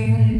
Senhor.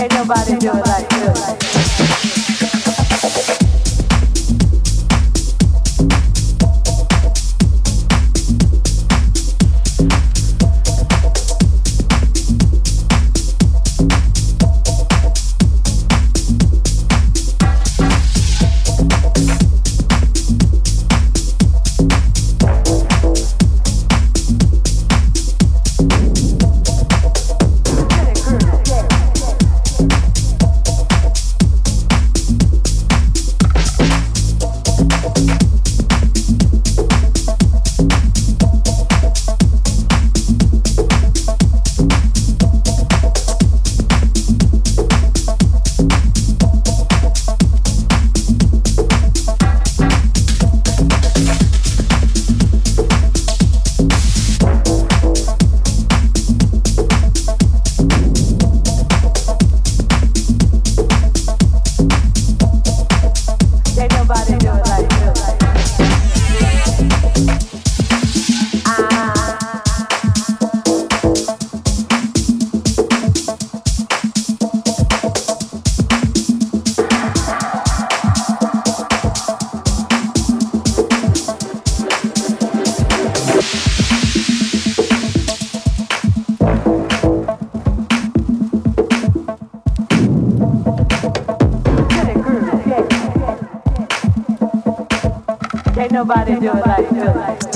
Ain't nobody do it like you. nobody do it like you.